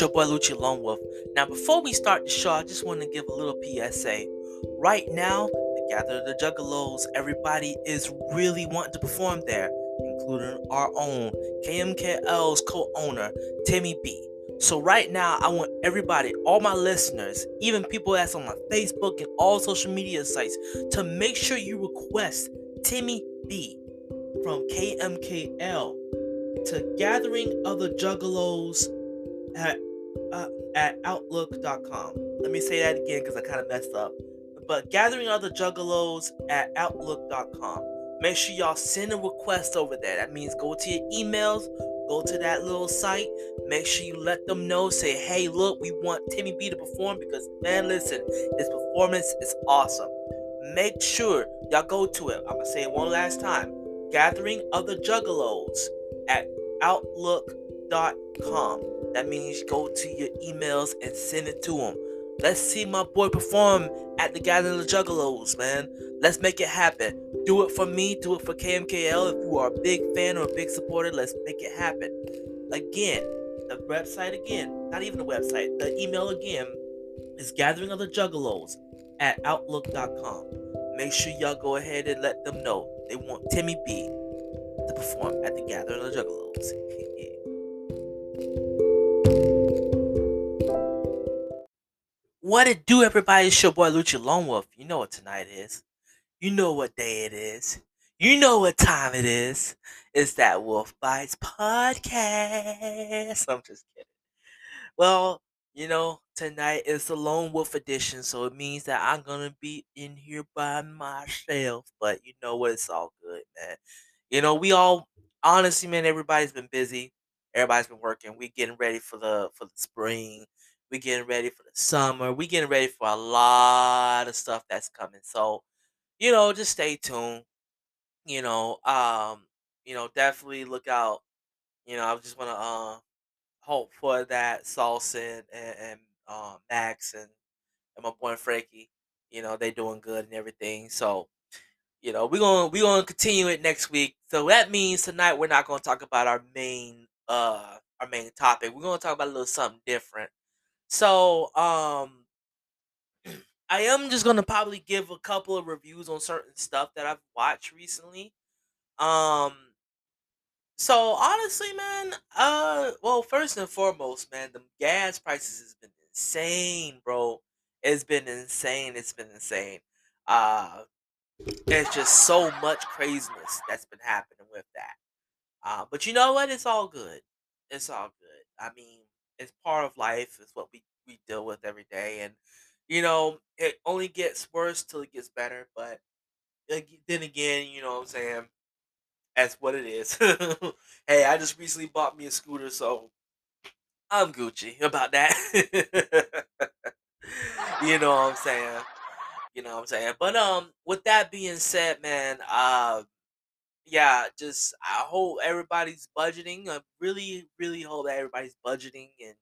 your boy Lucci Lone Wolf. Now, before we start the show, I just want to give a little PSA. Right now, the Gather of the Juggalos, everybody is really wanting to perform there, including our own KMKL's co-owner, Timmy B. So right now, I want everybody, all my listeners, even people that's on my Facebook and all social media sites, to make sure you request Timmy B from KMKL to Gathering of the Juggalos at uh, at Outlook.com. Let me say that again because I kind of messed up. But Gathering of the Juggalos at Outlook.com. Make sure y'all send a request over there. That means go to your emails, go to that little site. Make sure you let them know. Say, hey, look, we want Timmy B to perform because, man, listen, his performance is awesome. Make sure y'all go to it. I'm to say it one last time. Gathering of the Juggalos at Outlook.com. That means go to your emails and send it to them. Let's see my boy perform at the Gathering of the Juggalos, man. Let's make it happen. Do it for me, do it for KMKL. If you are a big fan or a big supporter, let's make it happen. Again, the website again, not even the website, the email again is Gathering of the Juggalos at Outlook.com. Make sure y'all go ahead and let them know they want Timmy B to perform at the Gathering of the Juggalos. What it do, everybody? It's your boy Lucha Lone Wolf. You know what tonight is. You know what day it is. You know what time it is. It's that Wolf Bites podcast. I'm just kidding. Well, you know, tonight is the Lone Wolf edition, so it means that I'm gonna be in here by myself. But you know what? It's all good, man. You know, we all honestly, man, everybody's been busy. Everybody's been working. We're getting ready for the for the spring. We're getting ready for the summer. We're getting ready for a lot of stuff that's coming. So, you know, just stay tuned. You know, um, you know, definitely look out. You know, I just want to uh hope for that Salsa and, and uh, Max and, and my boy Frankie. You know, they doing good and everything. So, you know, we're gonna we're gonna continue it next week. So that means tonight we're not gonna talk about our main uh our main topic. We're gonna talk about a little something different. So um I am just gonna probably give a couple of reviews on certain stuff that I've watched recently. Um so honestly, man, uh well first and foremost, man, the gas prices has been insane, bro. It's been insane. It's been insane. Uh there's just so much craziness that's been happening with that. Uh, but you know what? It's all good. It's all good. I mean, it's part of life. It's what we we deal with every day, and you know, it only gets worse till it gets better. But then again, you know what I'm saying? That's what it is. hey, I just recently bought me a scooter, so I'm Gucci about that. you know what I'm saying? You know what I'm saying? But um, with that being said, man, uh, yeah, just I hope everybody's budgeting. I really, really hope that everybody's budgeting and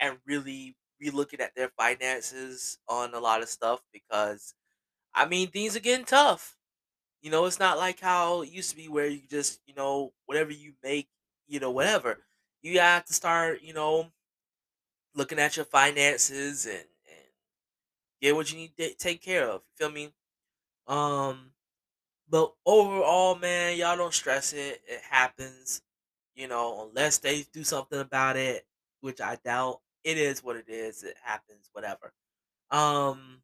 and really relooking at their finances on a lot of stuff because I mean things are getting tough. You know, it's not like how it used to be where you just, you know, whatever you make, you know, whatever. You have to start, you know, looking at your finances and and get what you need to take care of. You feel me? Um, but overall, man, y'all don't stress it. It happens, you know, unless they do something about it, which I doubt. It is what it is. It happens, whatever. Um,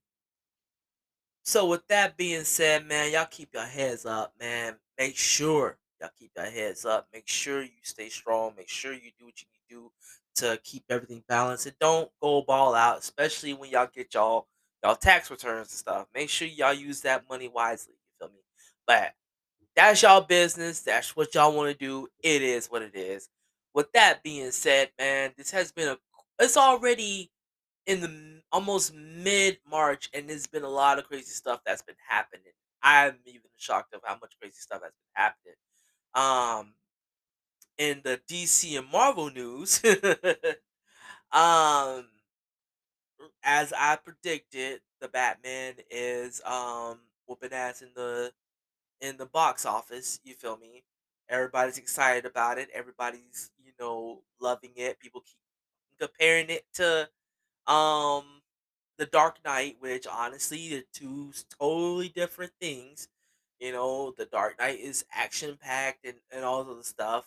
so with that being said, man, y'all keep your heads up, man. Make sure y'all keep your heads up. Make sure you stay strong. Make sure you do what you need to do to keep everything balanced. And don't go ball out, especially when y'all get y'all y'all tax returns and stuff. Make sure y'all use that money wisely. But that's y'all business. That's what y'all want to do. It is what it is. With that being said, man, this has been a. It's already in the almost mid March, and there's been a lot of crazy stuff that's been happening. I'm even shocked of how much crazy stuff has been happening. Um, in the DC and Marvel news, um, as I predicted, the Batman is um whooping ass in the in the box office. You feel me? Everybody's excited about it. Everybody's you know loving it. People keep comparing it to um The Dark Knight, which honestly the two totally different things. You know, The Dark Knight is action packed and, and all of the stuff.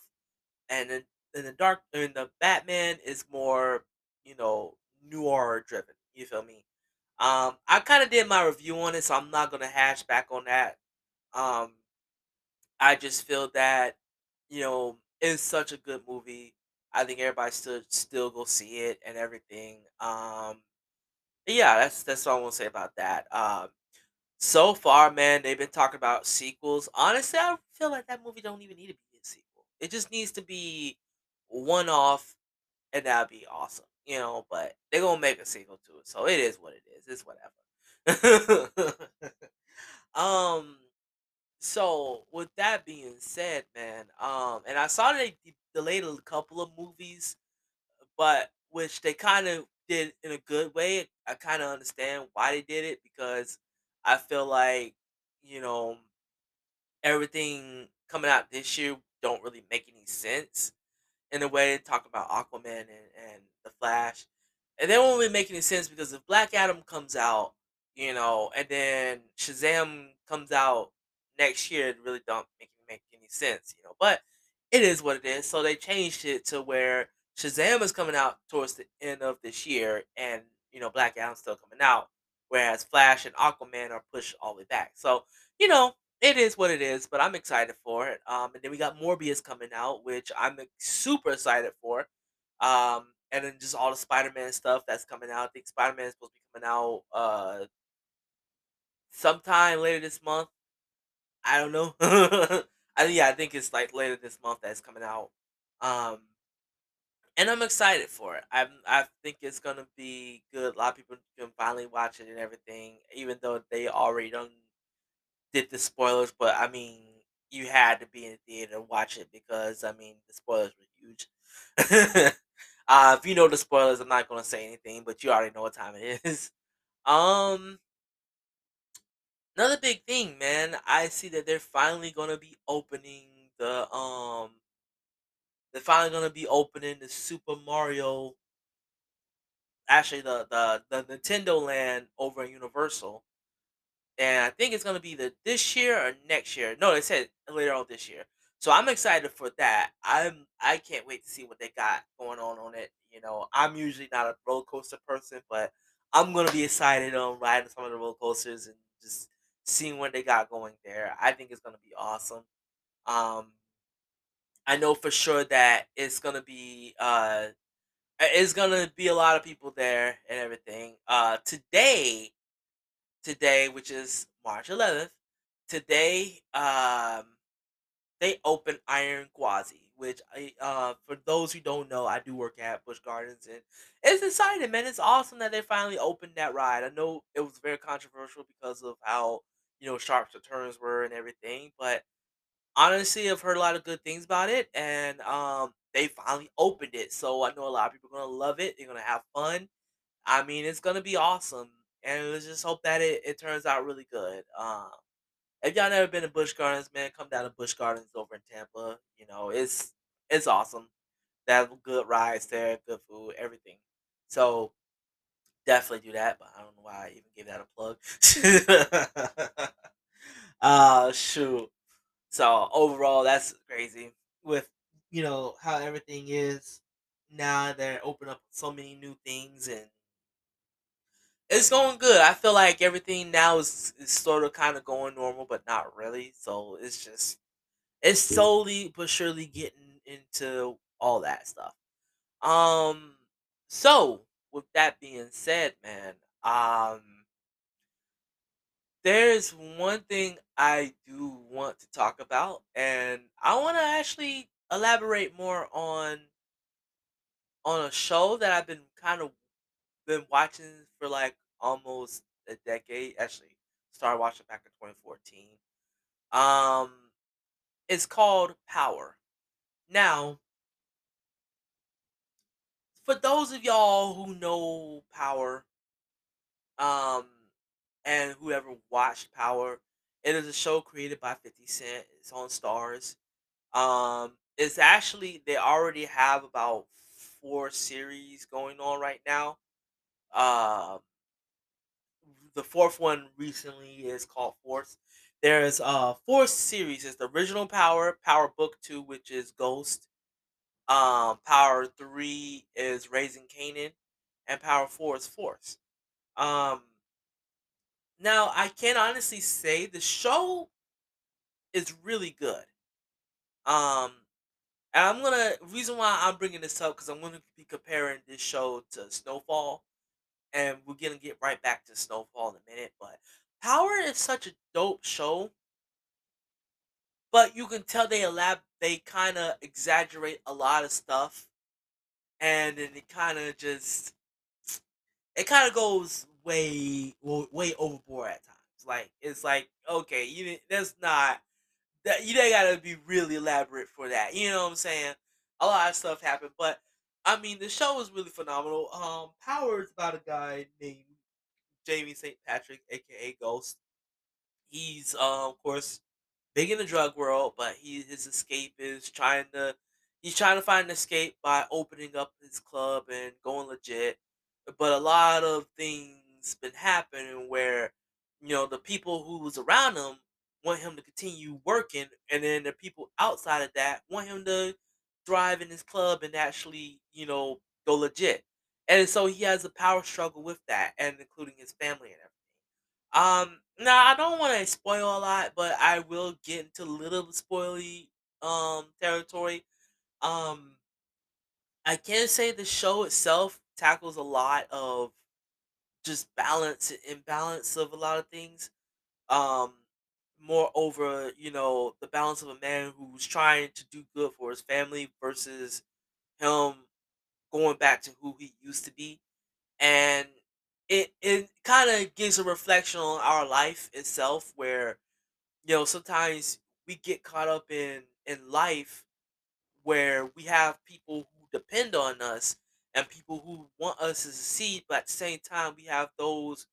And then and the dark and the Batman is more, you know, noir driven. You feel me? Um, I kind of did my review on it, so I'm not gonna hash back on that. Um, I just feel that, you know, it's such a good movie. I think everybody should still go see it and everything. Um, yeah, that's that's all I want to say about that. Um, so far, man, they've been talking about sequels. Honestly, I feel like that movie don't even need to be a sequel. It just needs to be one off, and that'd be awesome, you know. But they're gonna make a sequel to it, so it is what it is. It's whatever. um. So with that being said, man, um, and I saw they de- delayed a couple of movies, but which they kind of did in a good way. I kind of understand why they did it because I feel like you know everything coming out this year don't really make any sense in a way to talk about Aquaman and, and the Flash. And they won't really make any sense because if Black Adam comes out, you know, and then Shazam comes out next year, it really don't make make any sense, you know. But it is what it is. So they changed it to where Shazam is coming out towards the end of this year, and you know Black Adam's still coming out, whereas Flash and Aquaman are pushed all the way back. So you know it is what it is, but I'm excited for it. Um, and then we got Morbius coming out, which I'm super excited for. Um, and then just all the Spider-Man stuff that's coming out. I think Spider-Man is supposed to be coming out uh sometime later this month. I don't know. I yeah, I think it's like later this month that's coming out. Um, and I'm excited for it. I'm I think it's gonna be good. A lot of people can finally watch it and everything, even though they already done did the spoilers, but I mean, you had to be in the theater to watch it because I mean the spoilers were huge. uh, if you know the spoilers, I'm not gonna say anything, but you already know what time it is. Um, another big thing, man. I see that they're finally gonna be opening the um, they're finally gonna be opening the Super Mario. Actually, the the the Nintendo Land over in Universal and I think it's gonna be the this year or next year. No, they said later on this year. So I'm excited for that. I'm I can't wait to see what they got going on on it. You know, I'm usually not a roller coaster person, but I'm gonna be excited on riding some of the roller coasters and just seeing what they got going there. I think it's gonna be awesome. Um, I know for sure that it's gonna be uh, it's gonna be a lot of people there and everything. Uh, today today, which is March 11th, today um they opened Iron Gwazi, which I uh for those who don't know, I do work at Busch Gardens and it's exciting, man. It's awesome that they finally opened that ride. I know it was very controversial because of how you know sharp the turns were and everything, but honestly, I've heard a lot of good things about it, and um they finally opened it. So I know a lot of people are gonna love it. They're gonna have fun I mean, it's gonna be awesome, and let's just hope that it, it turns out really good. Um, if y'all never been to Busch Gardens, man, come down to Busch Gardens over in Tampa. You know, it's it's awesome. Have good rides there, good food, everything. So definitely do that. But I don't know why I even gave that a plug. uh shoot. So overall, that's crazy. With you know how everything is now, they're opening up so many new things and It's going good. I feel like everything now is, is sort of kind of going normal, but not really. So it's just it's slowly but surely getting into all that stuff. Um, so with that being said, man, um, there's one thing I do want to talk about, and I want to actually elaborate more on on a show that I've been kind of been watching for like almost a decade. Actually, started watching back in 2014. Um, it's called Power. Now, for those of y'all who know Power, um, and whoever watched Power, it is a show created by 50 Cent. It's on Starz. Um, it's actually they already have about four series going on right now. Uh, the fourth one recently is called Force. There's uh four series. It's the original Power, Power Book Two, which is Ghost. Um, Power Three is Raising Kanan, and Power Four is Force. Um, now I can honestly say the show is really good. Um, and I'm gonna reason why I'm bringing this up because I'm gonna be comparing this show to Snowfall, and we're gonna get right back to Snowfall in a minute. But Power is such a dope show, but you can tell they elab they kind of exaggerate a lot of stuff, and then it kind of just it kind of goes way way overboard at times. Like it's like okay, you that's not that you ain't gotta be really elaborate for that. You know what I'm saying? A lot of stuff happened, but I mean the show was really phenomenal. Um, Power is about a guy named Jamie St. Patrick, aka Ghost. He's um, of course big in the drug world, but he his escape is trying to he's trying to find an escape by opening up his club and going legit. But a lot of things been happening where you know the people who was around him want him to continue working, and then the people outside of that want him to thrive in his club and actually you know go legit. And so he has a power struggle with that, and including his family and everything. Um, now I don't want to spoil a lot, but I will get into a little spoily um territory. Um, I can say the show itself tackles a lot of just balance and imbalance of a lot of things. Um, moreover, you know, the balance of a man who's trying to do good for his family versus him going back to who he used to be and it it kind of gives a reflection on our life itself where you know sometimes we get caught up in in life where we have people who depend on us and people who want us to succeed but at the same time we have those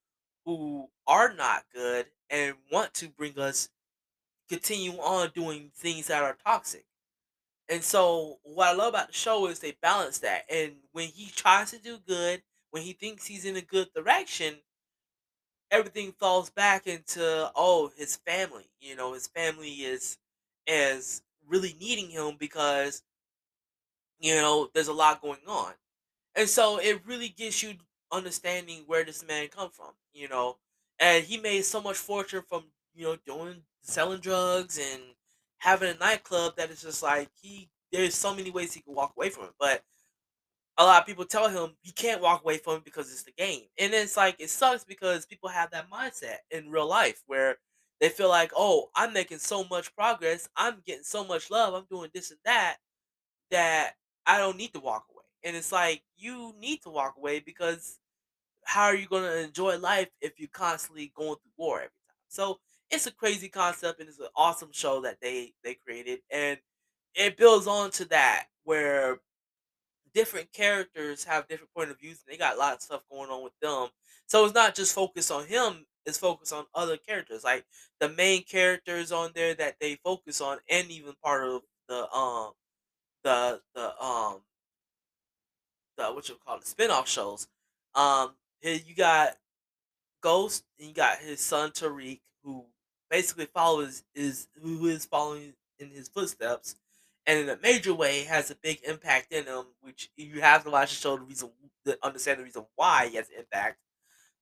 who are not good and want to bring us continue on doing things that are toxic and so what I love about the show is they balance that. And when he tries to do good, when he thinks he's in a good direction, everything falls back into oh his family. You know, his family is is really needing him because you know there's a lot going on. And so it really gets you understanding where this man come from, you know. And he made so much fortune from, you know, doing selling drugs and having a nightclub that is just like he there's so many ways he could walk away from it. But a lot of people tell him he can't walk away from it because it's the game. And it's like it sucks because people have that mindset in real life where they feel like, oh, I'm making so much progress, I'm getting so much love, I'm doing this and that that I don't need to walk away. And it's like you need to walk away because how are you to enjoy life if you're constantly going through war every time? So it's a crazy concept and it's an awesome show that they they created and it builds on to that where different characters have different point of views and they got a lot of stuff going on with them. So it's not just focused on him, it's focused on other characters. Like the main characters on there that they focus on and even part of the um the the um the what you call the spin-off shows. Um here you got Ghost and you got his son Tariq who basically follows is who is following in his footsteps and in a major way has a big impact in him, which you have to watch the show to reason to understand the reason why he has impact.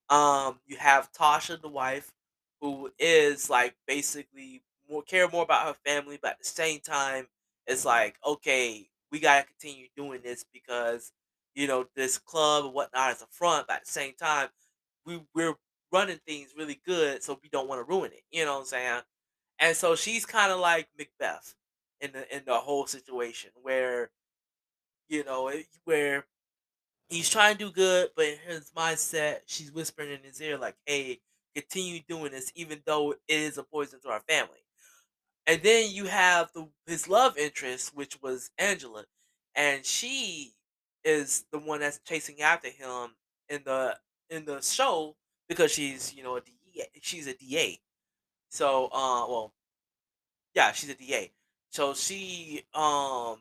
Um, you have Tasha, the wife, who is like basically more care more about her family, but at the same time, it's like okay, we gotta continue doing this because you know this club and whatnot is a front, but at the same time, we we're running things really good, so we don't want to ruin it. You know what I'm saying? And so she's kind of like Macbeth in the in the whole situation, where you know where he's trying to do good, but in his mindset, she's whispering in his ear like, "Hey, continue doing this, even though it is a poison to our family." And then you have the his love interest, which was Angela, and she is the one that's chasing after him in the in the show because she's you know a DEA, she's a DA. So, uh, well, yeah, she's a DA. So she um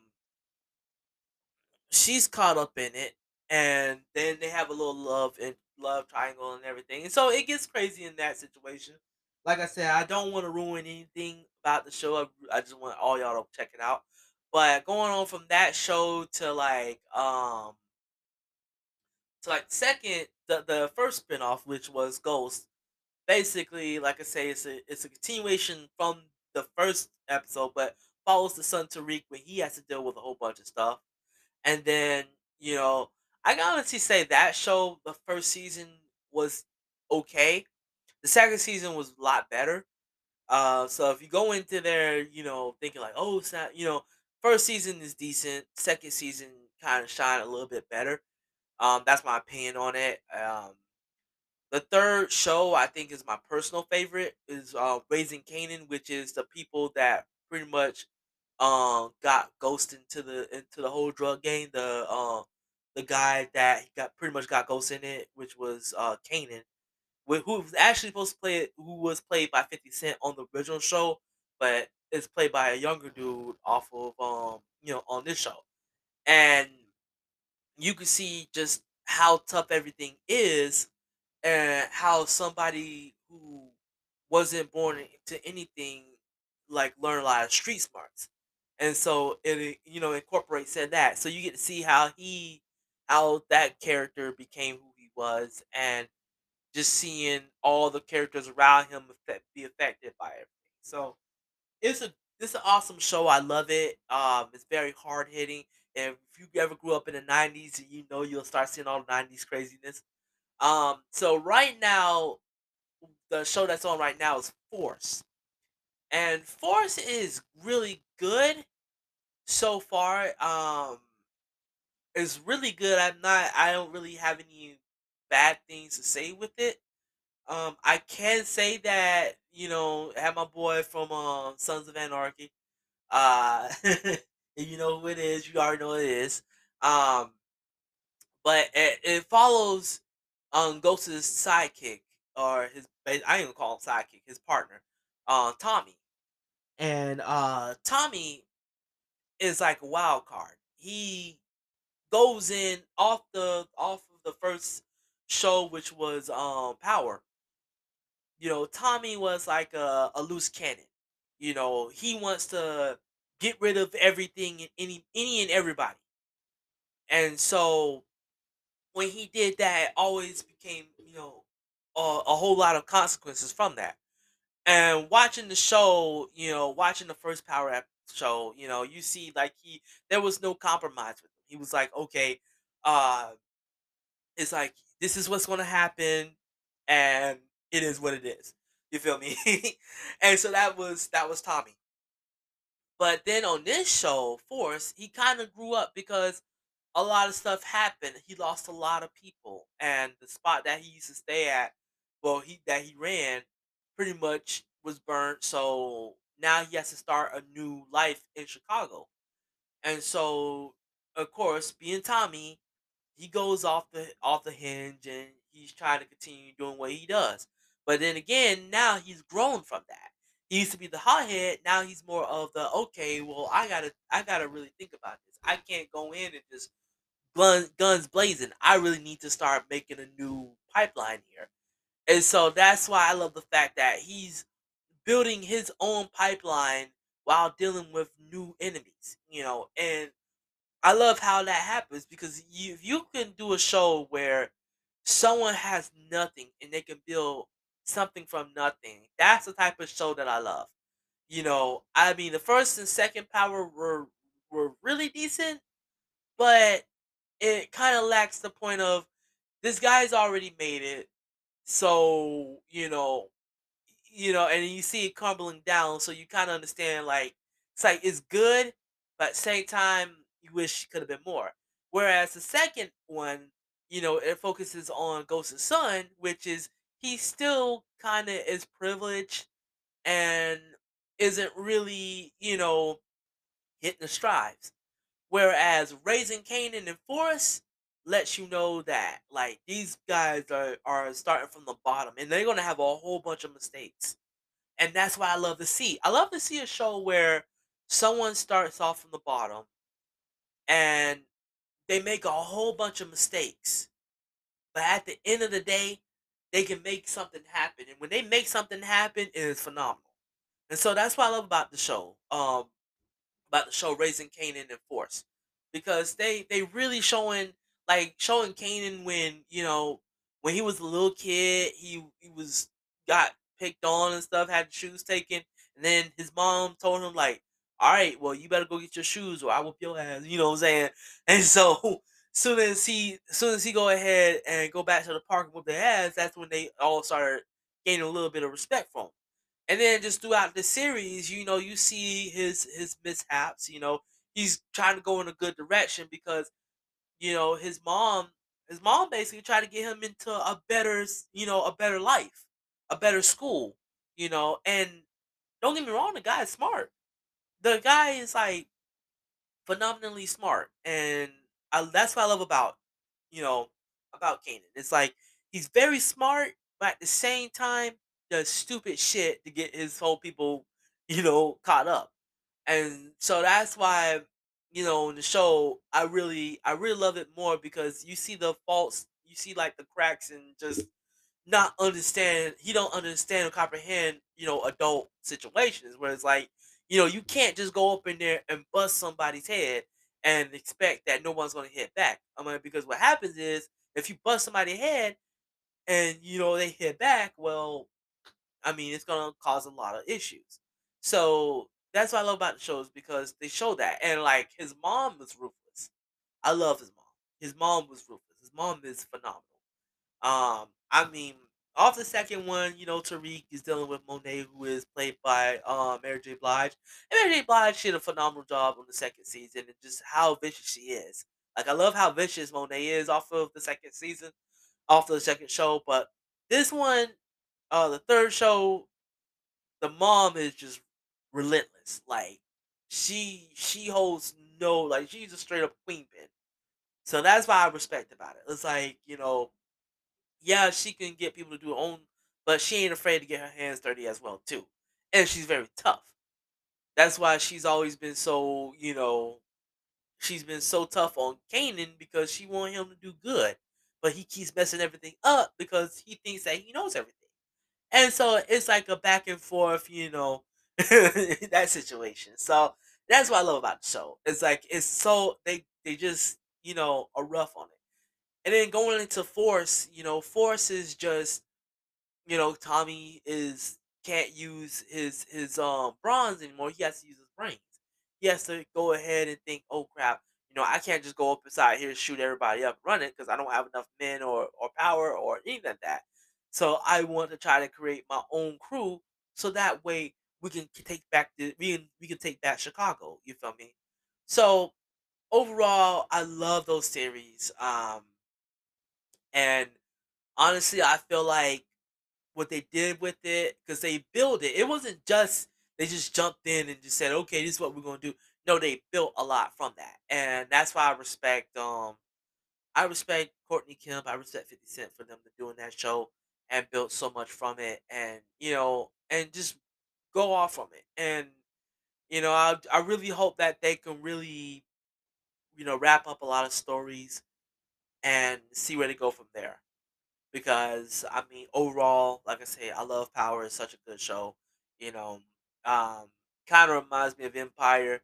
she's caught up in it, and then they have a little love and love triangle and everything, and so it gets crazy in that situation. Like I said, I don't want to ruin anything about the show. I, just want all y'all to check it out. But going on from that show to like um to like second the the first spinoff, which was Ghost. Basically, like I say, it's a it's a continuation from the first episode, but follows the son Tariq when he has to deal with a whole bunch of stuff and then, you know, I can honestly say that show, the first season was okay. The second season was a lot better. Uh, so if you go into there, you know, thinking like, oh, it's not, you know, first season is decent. Second season kind of shine a little bit better. Um, that's my opinion on it. Um, the third show I think is my personal favorite is uh, Raising Kanan, which is the people that pretty much um got ghosted into the into the whole drug game. The um the guy that he got pretty much got ghosted in it, which was uh Kanan, wh- who was actually supposed to play it, who was played by Fifty Cent on the original show, but it's played by a younger dude off of um you know on this show, and you can see just how tough everything is and how somebody who wasn't born into anything like learn a lot of street smarts and so it you know incorporates in that. So you get to see how he how that character became who he was and just seeing all the characters around him be affected by everything. So it's a it's an awesome show. I love it. Um it's very hard hitting and if you ever grew up in the 90s you know you'll start seeing all the 90s craziness. Um, so right now, the show that's on right now is Force, and Force is really good so far. Um, it's really good. I'm not. I don't really have any bad things to say with it. Um, I can say that you know, have my boy from um Sons of Anarchy. Uh, you know who it is, you already know it is. Um, but it, it follows um Ghost's sidekick or his I ain't gonna call him sidekick, his partner, uh, Tommy. And uh Tommy is like a wild card. He goes in off the off of the first show, which was um Power. You know, Tommy was like a, a loose cannon. You know, he wants to get rid of everything and any any and everybody. And so when he did that, it always became, you know, a, a whole lot of consequences from that. And watching the show, you know, watching the first Power App show, you know, you see like he there was no compromise with him. He was like, okay, uh, it's like this is what's gonna happen, and it is what it is. You feel me? and so that was that was Tommy. But then on this show, Force, he kind of grew up because a lot of stuff happened. He lost a lot of people, and the spot that he used to stay at, well, he that he ran, pretty much was burnt. So now he has to start a new life in Chicago, and so of course, being Tommy, he goes off the off the hinge, and he's trying to continue doing what he does. But then again, now he's grown from that. He used to be the hothead. Now he's more of the okay. Well, I gotta I gotta really think about this. I can't go in and just guns, guns blazing. I really need to start making a new pipeline here. And so that's why I love the fact that he's building his own pipeline while dealing with new enemies, you know. And I love how that happens because you, if you can do a show where someone has nothing and they can build something from nothing, that's the type of show that I love. You know, I mean, the first and second Power were were really decent, but it kind of lacks the point of this guy's already made it so you know you know and you see it crumbling down so you kind of understand like it's like it's good but at the same time you wish could have been more. Whereas the second one you know it focuses on ghost's son which is he still kind of is privileged and isn't really you know hitting the strides. Whereas Raising Kanan and Force lets you know that like these guys are are starting from the bottom and they're gonna have a whole bunch of mistakes. And that's why I love to see. I love to see a show where someone starts off from the bottom and they make a whole bunch of mistakes, but at the end of the day, they can make something happen. And when they make something happen, it is phenomenal. And so that's what I love about the show. Um, about the show Raising Kanan and Force because they they really showing like showing Kanan when you know when he was a little kid he he was got picked on and stuff had shoes taken and then his mom told him like all right well you better go get your shoes or I will your ass you know what I'm saying and so soon as he soon as he go ahead and go back to the park with the ass that's when they all started gaining a little bit of respect for him and then just throughout the series, you know, you see his his mishaps. You know, he's trying to go in a good direction because you know his mom his mom basically tried to get him into a better you know a better life, a better school. You know, and don't get me wrong, the guy is smart. The guy is like phenomenally smart, and I, that's what I love about you know about Kanan. It's like he's very smart, but at the same time does stupid shit to get his whole people you know caught up, and so that's why you know in the show I really I really love it more because you see the faults, you see like the cracks and just not understand he don't understand or comprehend you know adult situations where it's like you know you can't just go up in there and bust somebody's head and expect that no one's going to hit back. I mean because what happens is if you bust somebody's head and you know they hit back well i mean it's going to cause a lot of issues. So that's what i love about the shows because they show that and like his mom was ruthless i love his mom his mom was ruthless his mom is phenomenal um, I mean, off the second one, you know, Tariq is dealing with Monet, who is played by um Mary J. Blige. And Mary J. Blige did a phenomenal job on the second season and just how vicious she is. Like I love how vicious Monet is off of the second season, off of the second show. But this one, uh the third show, the mom is just relentless. Like she she holds no like she's a straight up queen pin. So that's why I respect about it. It's like, you know, yeah, she can get people to do her own, but she ain't afraid to get her hands dirty as well too. And she's very tough. That's why she's always been so, you know, she's been so tough on Kanan because she want him to do good. But he keeps messing everything up because he thinks that he knows everything. And so it's like a back and forth, you know, that situation. So that's what I love about the show. It's like it's so they they just, you know, are rough on it. And then going into Force, you know, Force is just you know, Tommy is can't use his his um bronze anymore. He has to use his brains. He has to go ahead and think, oh crap, you know, I can't just go up inside here shoot everybody up, run it because I don't have enough men or or power or anything like that. So I want to try to create my own crew so that way we can take back the we can we can take back Chicago. You feel me? So overall, I love those series. Um, and honestly, I feel like what they did with it because they built it. It wasn't just they just jumped in and just said, "Okay, this is what we're gonna do." No, they built a lot from that, and that's why I respect. Um, I respect Courtney Kemp. I respect Fifty Cent for them to doing that show and built so much from it, and you know, and just go off from it. And you know, I I really hope that they can really you know wrap up a lot of stories and see where they go from there because I mean, overall, like I say, I love Power. It's such a good show. You know, um, kind of reminds me of Empire,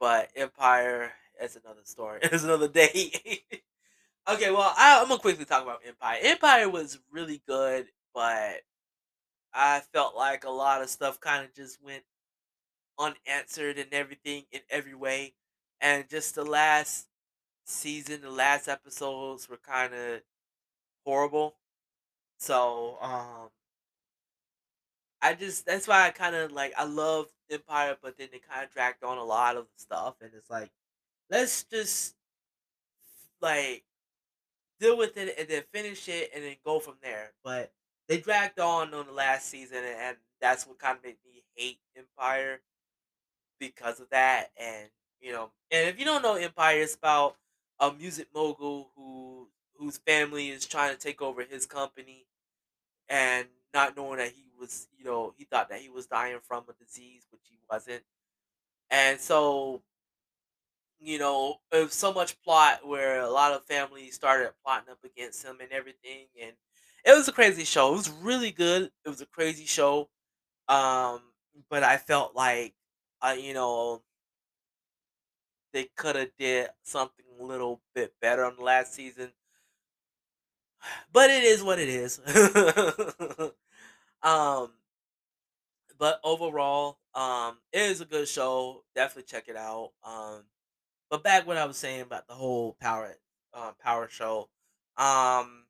but Empire is another story. It's another day. okay, well, I, I'm gonna quickly talk about Empire. Empire was really good, but I felt like a lot of stuff kind of just went unanswered and everything in every way, and just the last season, the last episodes were kind of horrible. So, um, I just that's why I kind of like I love Empire, but then they kind of dragged on a lot of stuff, and it's like let's just like deal with it and then finish it and then go from there. But they dragged on on the last season, and, that's what kind of made me hate Empire because of that. And you know, and if you don't know Empire, it's about a music mogul who whose family is trying to take over his company and not knowing that he was, you know, he thought that he was dying from a disease, which he wasn't. And so you know, it was so much plot where a lot of families started plotting up against him and everything, and it was a crazy show. It was really good. It was a crazy show. Um, but I felt like, uh, you know, they could have did something a little bit better on the last season. But it is what it is. um, but overall, um, it is a good show. Definitely check it out. Um, but back what I was saying about the whole power, uh, power show. Um,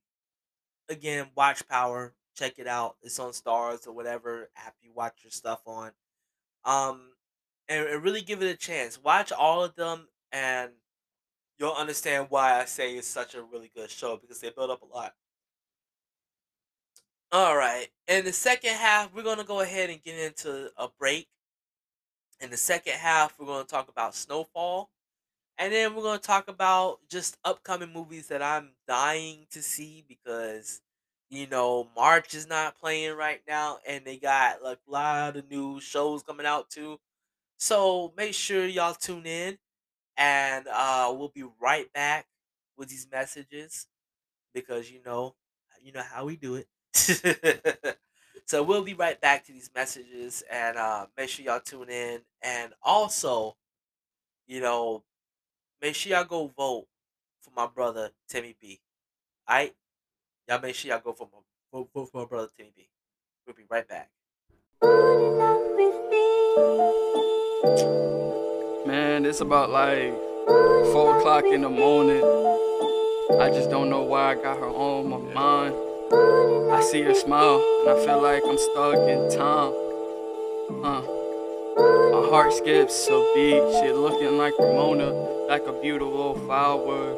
again, watch Power. Check it out. It's on Starz or whatever app you watch your stuff on. Um, and, and really give it a chance. Watch all of them, and you'll understand why I say it's such a really good show because they build up a lot. All right. In the second half, we're gonna go ahead and get into a break. In the second half, we're gonna talk about Snowfall. And then we're gonna talk about just upcoming movies that I'm dying to see because you know March is not playing right now, and they got like a lot of new shows coming out too. So make sure y'all tune in, and uh, we'll be right back with these messages because you know you know how we do it. so we'll be right back to these messages, and uh, make sure y'all tune in, and also, you know, make sure y'all go vote for my brother Timmy B. Alright? Y'all make sure y'all go for my vote, vote for my brother Timmy B. We'll be right back. Man, it's about like four o'clock in the morning. I just don't know why I got her on my mind. I see her smile and I feel like I'm stuck in time. Uh. Heart skips a beat, shit looking like Ramona, like a beautiful flower.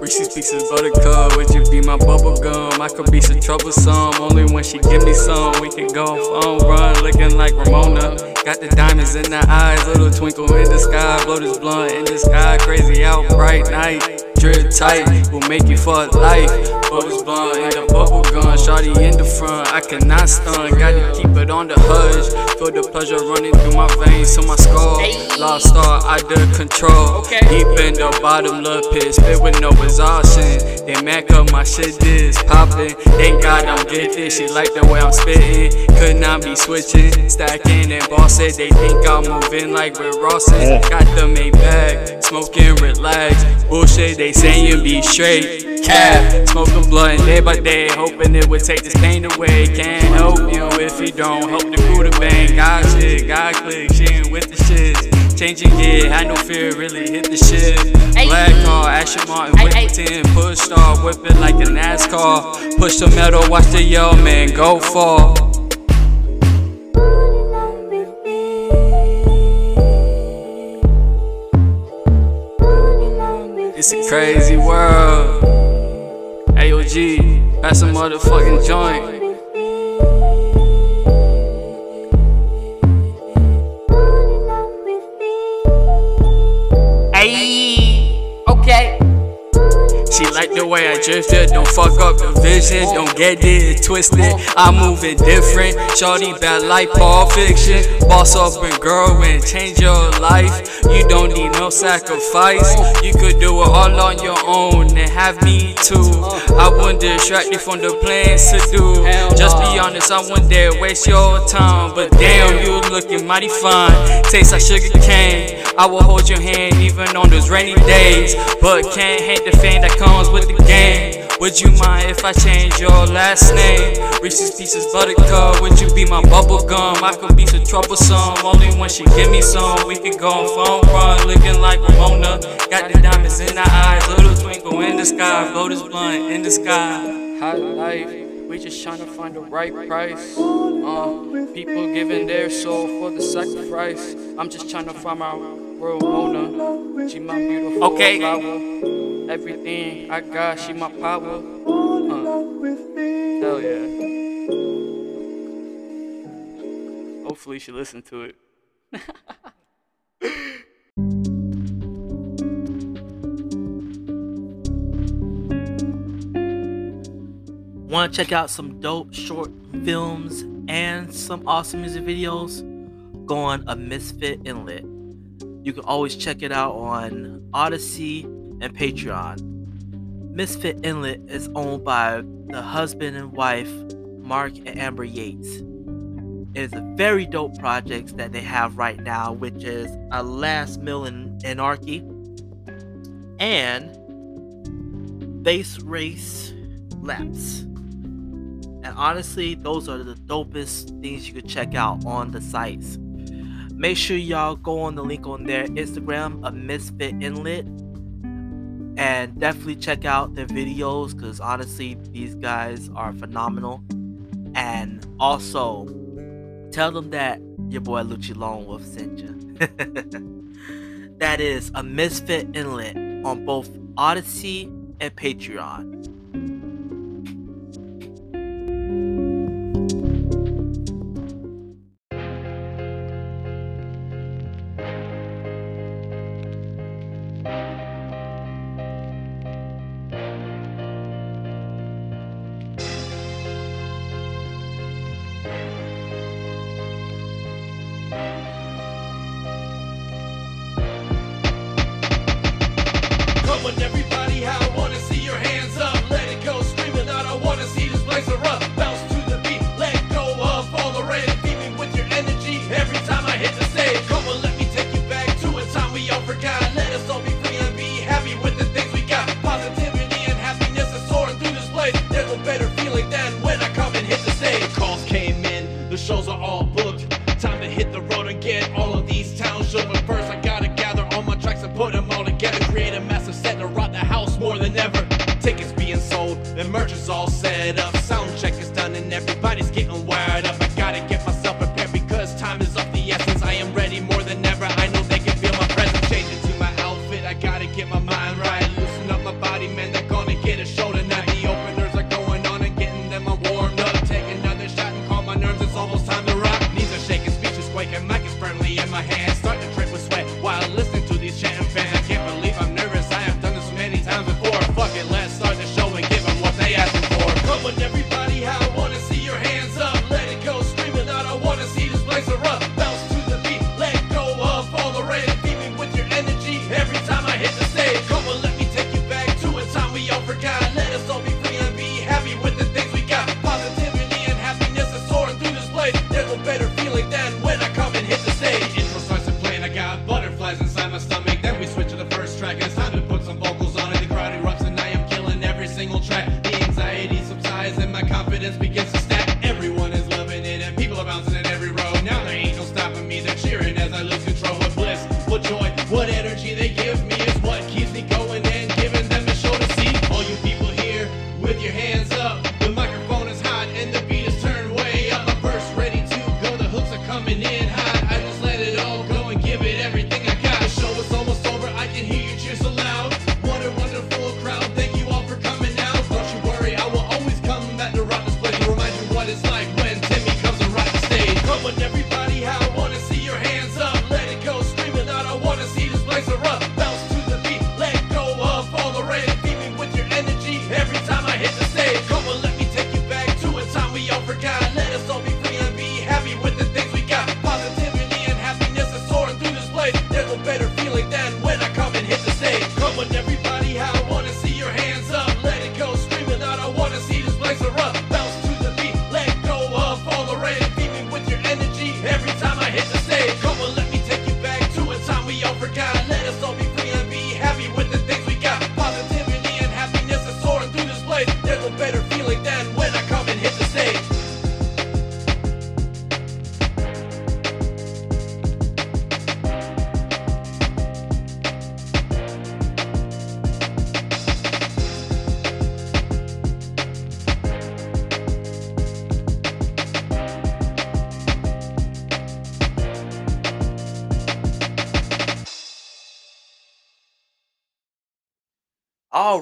Reese's Pieces Buttercup, would you be my bubble gum? I could be so troublesome, only when she give me some. We could go phone run, looking like Ramona. Got the diamonds in the eyes, little twinkle in the sky. Blow this blunt in the sky, crazy out bright night. Drip tight, will make you fuck life. Bubbles blunt in the bubble gun, shawty in the front. I cannot stun, gotta keep it on the hush. Feel the pleasure running through my veins to my skull. Lost star, I the control. Deep in the bottom, love pit, spit with no exhaustion. They mac up my shit, this poppin'. Thank God I'm gifted, she like the way I'm spittin'. Could not be switching, stacking and bossing. They think I'm moving like we're Rossin. Got the Maybach, smoking, relax. Bullshit, they saying you be straight. Cap, smoking blunt day by day, hoping it would take this pain away. Can't help you if you don't help the crew to bang. God shit, God click, she ain't with the shit. Changing gear, had no fear, really hit the shit. Black car, Aston Martin, whip 10, push star, whip it like a NASCAR. Push the metal, watch the yell, man, go fall. It's a crazy world. AOG, that's a motherfucking joint. Like the way I drifted, don't fuck up the vision, don't get it twisted. I'm moving different, shorty bad like Pulp Fiction. Boss up and girl and change your life. You don't need no sacrifice, you could do it all on your own and have me too. I wouldn't distract you from the plans to do. Just be honest, I wouldn't dare waste your time. But damn, you looking mighty fine. Taste like sugar cane. I will hold your hand even on those rainy days. But can't hate the fame that comes with the game. Would you mind if I change your last name? Reese's Pieces Buttercup, would you be my bubble gum? I could be so troublesome, only when she give me some. We could go on phone run, looking like Ramona. Got the diamonds in the eyes, little twinkle in the sky. Blow this blunt in the sky. Hot life. We just trying to find the right price. Uh, people giving their soul for the sacrifice. I'm just trying to find my real owner. She my beautiful okay. flower. Everything I got, she my power. Uh, hell yeah. Hopefully she listened to it. Want to check out some dope short films and some awesome music videos? Go on a Misfit Inlet. You can always check it out on Odysee and Patreon. Misfit Inlet is owned by the husband and wife, Mark and Amber Yates. It is a very dope project that they have right now, which is A Last Meal in Anarchy and Base Race Laps. And honestly, those are the dopest things you could check out on the sites. Make sure y'all go on the link on their Instagram, a Misfit Inlet, and definitely check out their videos because honestly, these guys are phenomenal. And also, tell them that your boy Lucci Lone Wolf sent you. that is a Misfit Inlet on both Odysee and Patreon.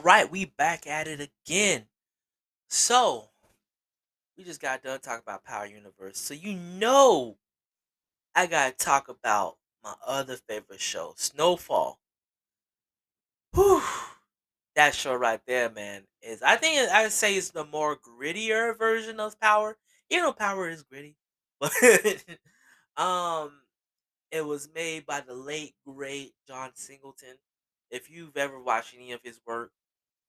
Right, we back at it again. So, we just got done talking about Power Universe. So, you know, I got to talk about my other favorite show, Snowfall. Whew. That show right there, man, is I think I'd say it's the more grittier version of Power. You know, Power is gritty. But um It was made by the late great John Singleton. If you've ever watched any of his work,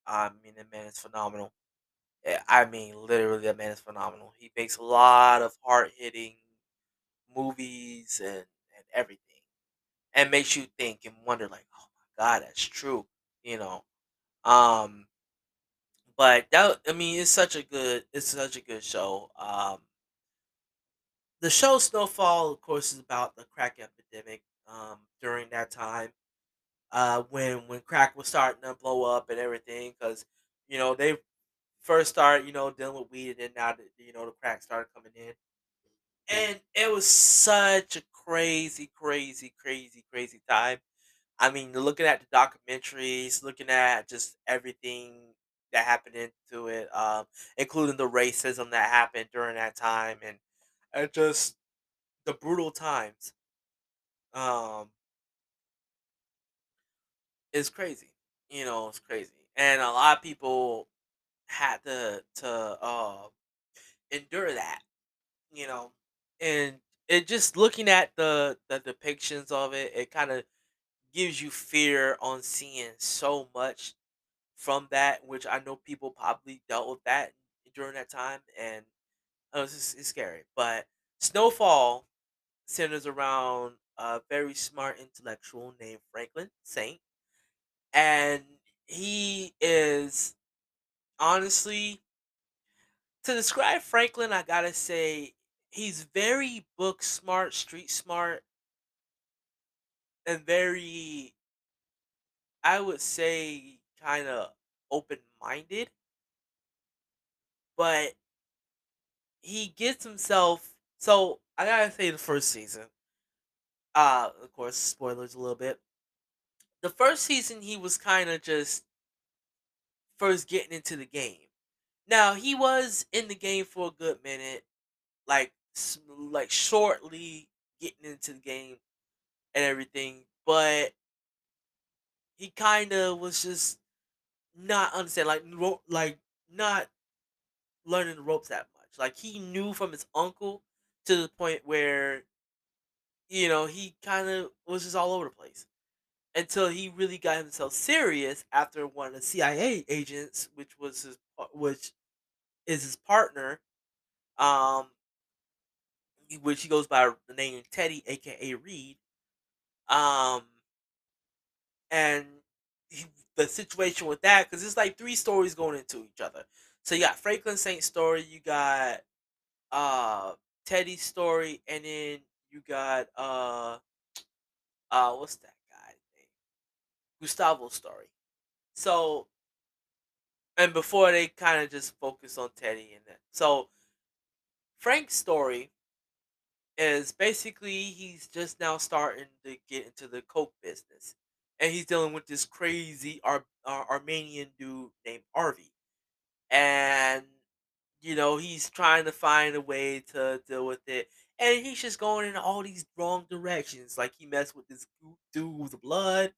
I mean, the man is phenomenal. Eh, I mean, literally, that man is phenomenal. He makes a lot of hard hitting movies and, and everything, and makes you think and wonder, like, oh my god, that's true, you know. Um, but that, I mean, it's such a good, it's such a good show. Um, the show Snowfall, of course, is about the crack epidemic. Um, during that time, uh, when when crack was starting to blow up and everything, because you know they first started, you know, dealing with weed, and then now that you know the crack started coming in, and it was such a crazy, crazy, crazy, crazy time. I mean, looking at the documentaries, looking at just everything that happened into it, um, including the racism that happened during that time, and and just the brutal times, um, is crazy. You know, it's crazy, and a lot of people had to to uh, endure that. You know, and it just looking at the the depictions of it, it kind of gives you fear on seeing so much from that, which I know people probably dealt with that during that time, and uh, it's, just- it's scary. But Snowfall centers around a very smart intellectual named Franklin Saint, and he is honestly to describe Franklin. I gotta say he's very book smart, street smart, and very I would say kind of open minded, but he gets himself. So I gotta say the first season. Uh, of course, spoilers a little bit. The first season, he was kind of just first getting into the game. Now he was in the game for a good minute, like like shortly getting into the game and everything, but he kind of was just not understand like ro- like not learning the ropes that much. Like he knew from his uncle to the point where you know he kind of was just all over the place until he really got himself serious after one of the CIA agents, which was his which is his partner, um, which he goes by the name Teddy, aka Reed, um, and he, the situation with that because it's like three stories going into each other. So you got Franklin Saint's story, you got uh Teddy's story, and then you got uh uh what's that? Gustavo's story. So and before they kind of just focus on Teddy and that. So Frank's story is basically he's just now starting to get into the coke business, and he's dealing with this crazy Ar- Ar- Armenian dude named Harvey, and you know he's trying to find a way to deal with it, and he's just going in all these wrong directions. Like he messed with this dude with blood,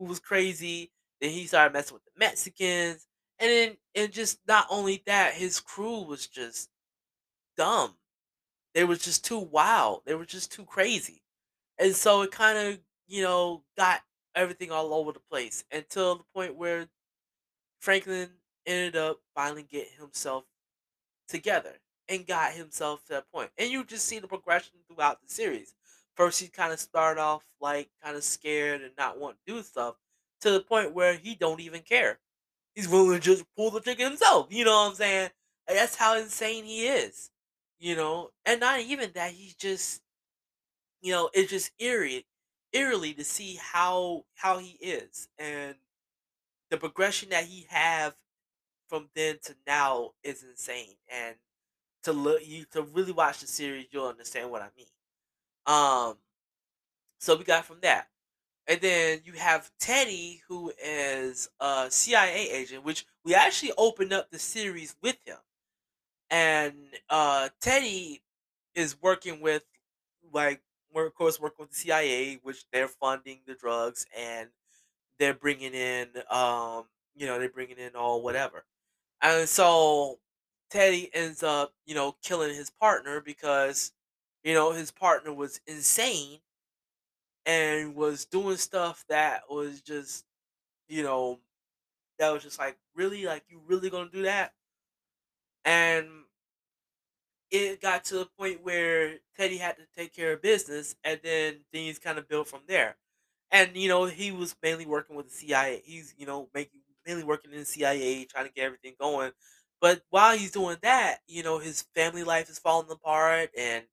who was crazy. Then he started messing with the Mexicans, and then and just not only that, his crew was just dumb they were just too wild. They were just too crazy. And so it kind of, you know, got everything all over the place until the point where Franklin ended up finally getting himself together and got himself to that point. And you just see the progression throughout the series. First, he kind of started off like kind of scared and not want to do stuff to the point where he don't even care. He's willing to just pull the trigger himself. You know what I'm saying? And that's how insane he is. You know, and not even that. He's just you know, it's just eerie, eerily to see how how he is and the progression that he have from then to now is insane. And to look, you to really watch the series, you'll understand what I mean. Um, so we got from that, and then you have Teddy, who is a CIA agent, which we actually opened up the series with him, and uh, Teddy is working with like we're of course working with the CIA, which they're funding the drugs and they're bringing in um you know they're bringing in all whatever, and so Teddy ends up you know killing his partner because you know his partner was insane and was doing stuff that was just, you know, that was just like, really, like you really gonna do that? And it got to the point where Teddy had to take care of business, and then things kind of built from there. And you know, he was mainly working with the CIA. He's you know making mainly working in the CIA, trying to get everything going. But while he's doing that, you know, his family life is falling apart, and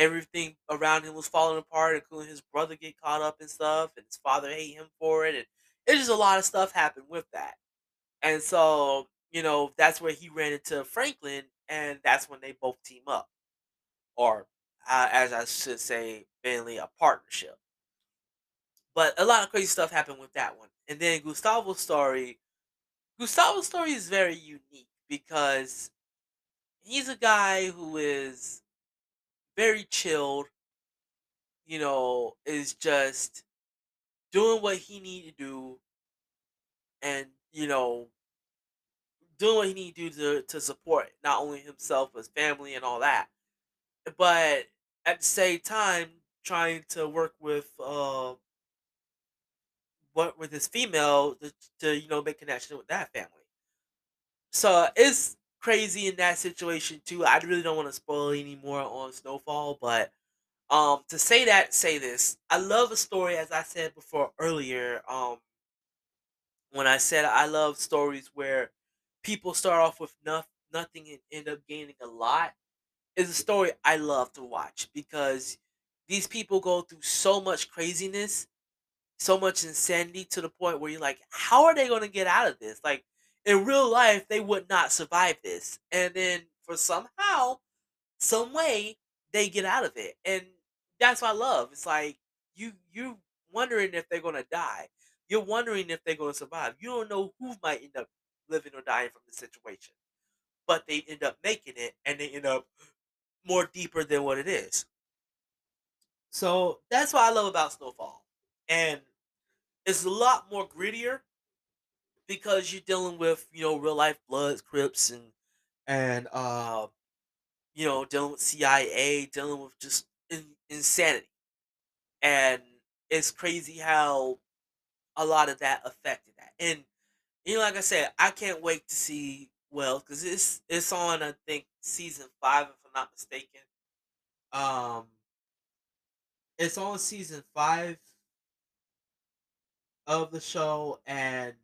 everything around him was falling apart, including his brother get caught up and stuff, and his father hate him for it, and it's just a lot of stuff happened with that. And so, you know, that's where he ran into Franklin, and that's when they both team up, or uh, as I should say, mainly a partnership. But a lot of crazy stuff happened with that one. And then Gustavo's story, Gustavo's story is very unique because he's a guy who is very chilled, you know, is just doing what he need to do and, you know, doing what he need to do to, to support not only himself his family and all that. But at the same time, trying to work with uh what with his female to, to you know make connection with that family. So it's crazy in that situation too. I really don't want to spoil any more on Snowfall, but um to say that, say this. I love a story as I said before earlier. Um when I said I love stories where people start off with nothing nothing and end up gaining a lot is a story I love to watch because these people go through so much craziness so much insanity to the point where you're like, how are they going to get out of this? Like in real life, they would not survive this, and then for somehow, some way, they get out of it, and that's I love. It's like you you're wondering if they're to die. You're wondering if they're to survive. You don't know who might end up living or dying from the situation, but they end up making it, and they end up more deeper than what it is. So that's what I love about Snowfall, and it's a lot more grittier because you're dealing with you know real life Bloods, Crips, and and uh you know dealing with CIA, dealing with just in, insanity, and it's crazy how a lot of that affected that. And you know, like I said, I can't wait to see well because it's it's on I think season five if I'm not mistaken. Um, it's on season five of the show, and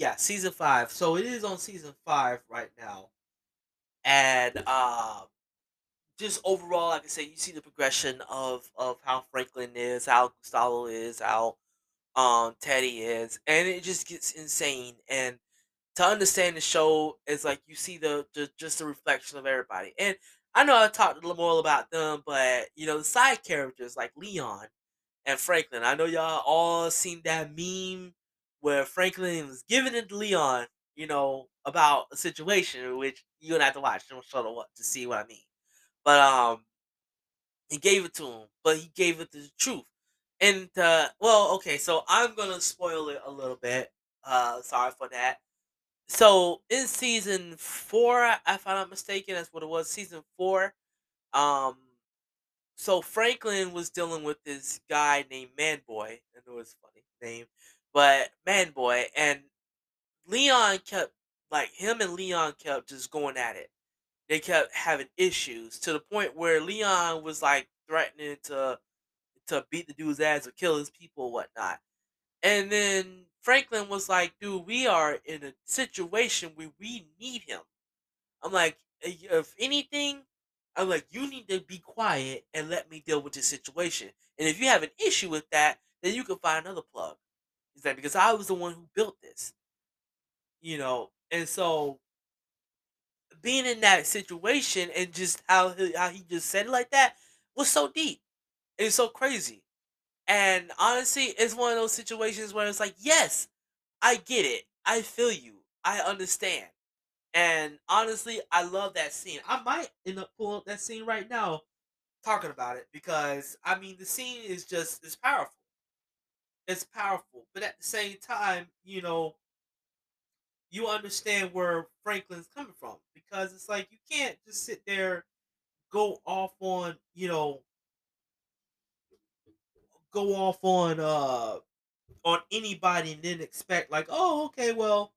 yeah, season five. So it is on season five right now, and uh, just overall, like I said, you see the progression of of how Franklin is, how Gustavo is, how um Teddy is, and it just gets insane. And to understand the show is like you see the, the just the reflection of everybody. And I know I talked a little more about them, but you know the side characters like Leon and Franklin. I know y'all all seen that meme where Franklin was giving it to Leon, you know, about a situation which you're gonna have to watch. Don't show what to see what I mean. But um, he gave it to him, but he gave it the truth. And uh, well, okay, so I'm gonna spoil it a little bit. Uh, sorry for that. So in season four, if I'm not mistaken, that's what it was. Season four. Um, so Franklin was dealing with this guy named Manboy. and it was funny name, but man, boy, and Leon kept like him and Leon kept just going at it. They kept having issues to the point where Leon was like threatening to to beat the dude's ass or kill his people or whatnot. And then Franklin was like, dude, we are in a situation where we need him. I'm like, "Eh, if anything, I'm like, you need to be quiet and let me deal with this situation. And if you have an issue with that, then you can find another plug. Is that because I was the one who built this, you know? And so being in that situation and just how he, how he just said it like that was so deep. It's so crazy. And honestly, it's one of those situations where it's like, yes, I get it. I feel you. I understand. And honestly, I love that scene. I might end up pulling up that scene right now, talking about it because I mean the scene is just is powerful. It's powerful. But at the same time, you know, you understand where Franklin's coming from because it's like you can't just sit there go off on you know go off on uh on anybody and then expect like oh okay well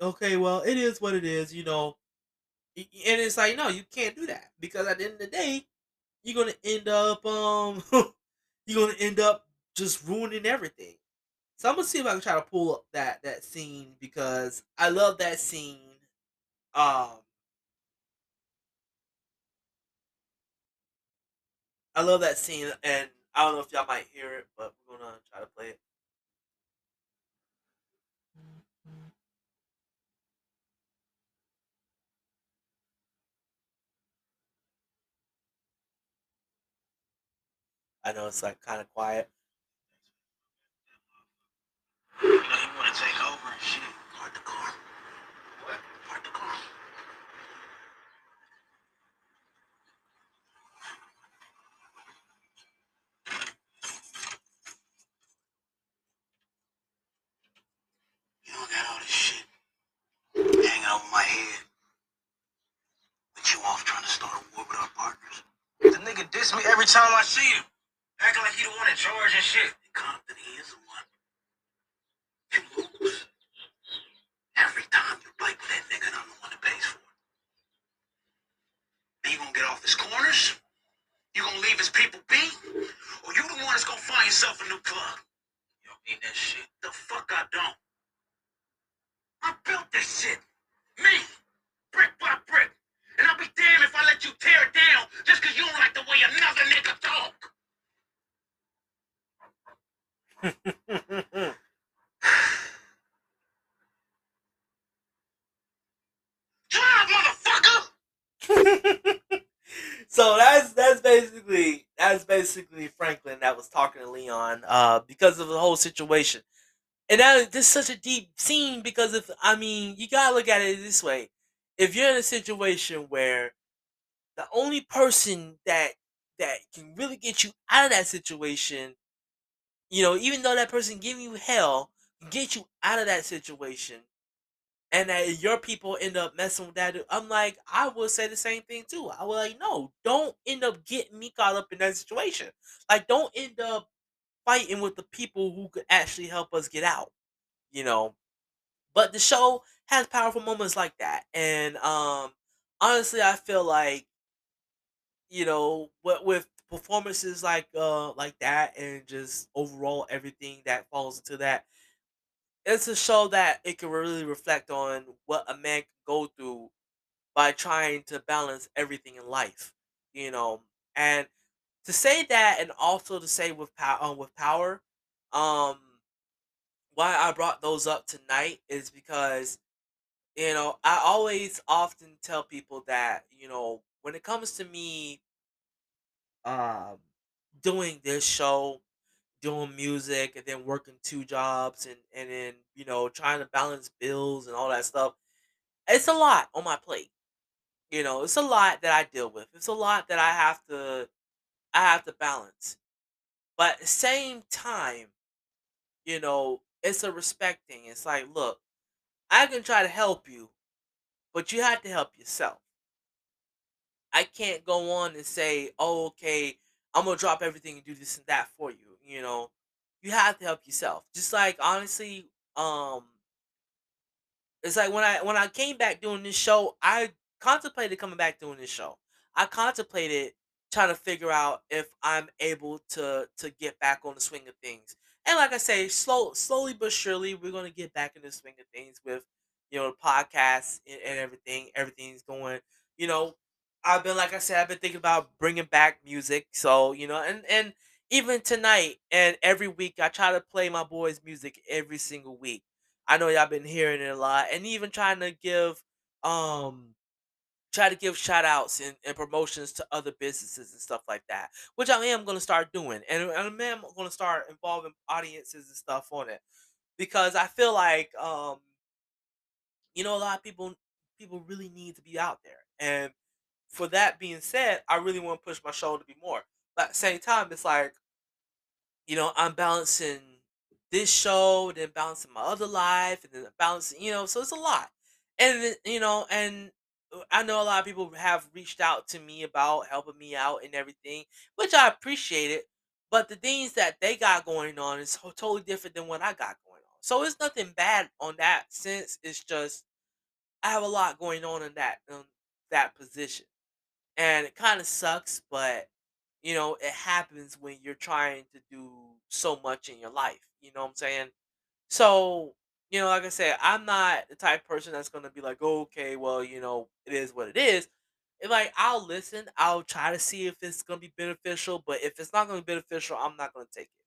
okay well it is what it is you know and it's like no you can't do that because at the end of the day you're gonna end up um you're gonna end up just ruining everything. So i'm gonna see if i can try to pull up that that scene because i love that scene um i love that scene and i don't know if y'all might hear it but we're gonna try to play it. I know it's like kind of quiet You know, you want to take over and shit. Park the car. What? Park the car. You don't got all this shit hanging over my head. With you off trying to start a war with our partners. The nigga diss me every time I see him. Acting like he the one in charge and shit. Compton, he is the one. You lose. Every time you bite with that nigga, and I'm the one that pays for it. And you gonna get off his corners? You gonna leave his people be? Or you the one that's gonna find yourself a new plug? You don't need that shit. The fuck I don't. I built this shit. Me. Brick by brick. And I'll be damned if I let you tear it down just cause you don't like the way another nigga talk. Drive, motherfucker! so that's that's basically that's basically Franklin that was talking to Leon uh because of the whole situation. And that this is such a deep scene because if I mean you gotta look at it this way. If you're in a situation where the only person that that can really get you out of that situation, you know, even though that person giving you hell, get you out of that situation, and that your people end up messing with that. I'm like, I would say the same thing too. I would like, no, don't end up getting me caught up in that situation. Like, don't end up fighting with the people who could actually help us get out. You know, but the show has powerful moments like that, and um, honestly, I feel like you know, with, with performances like uh like that, and just overall everything that falls into that it's a show that it can really reflect on what a man can go through by trying to balance everything in life, you know. And to say that, and also to say with power, um, with power, um, why I brought those up tonight is because you know I always often tell people that you know when it comes to me um doing this show doing music and then working two jobs and and then you know trying to balance bills and all that stuff it's a lot on my plate. You know it's a lot that i deal with. It's a lot that i have to i have to balance. But at the same time you know it's a respect thing. It's like look i can try to help you but you have to help yourself. I can't go on and say oh okay i'm gonna drop everything and do this and that for you you know? You have to help yourself. Just like honestly um It's like when I when I came back doing this show, I contemplated coming back doing this show. I contemplated trying to figure out if I'm able to to get back on the swing of things. And like I say, slow slowly but surely, we're gonna get back in the swing of things with you know the podcast and, and everything. Everything's going. You know, I've been like I said, I've been thinking about bringing back music. So you know, and and even tonight and every week, I try to play my boys' music every single week I know y'all been hearing it a lot, and even trying to give um try to give shout outs and, and promotions to other businesses and stuff like that, which I am gonna start doing, and, and I am gonna start involving audiences and stuff on it because I feel like um you know a lot of people people really need to be out there, and for that being said, I really want to push my show to be more. But at the same time, it's like you know, I'm balancing this show, then balancing my other life, and then balancing, you know, so it's a lot. And you know, and I know a lot of people have reached out to me about helping me out and everything, which I appreciate it. But the things that they got going on is totally different than what I got going on. So it's nothing bad on that sense. It's just I have a lot going on in that um, that position and it kind of sucks but you know it happens when you're trying to do so much in your life you know what i'm saying so you know like i said i'm not the type of person that's to be like oh, okay well you know it is what it is and like i'll listen i'll try to see if it's to be beneficial but if it's not to be beneficial i'm not to take it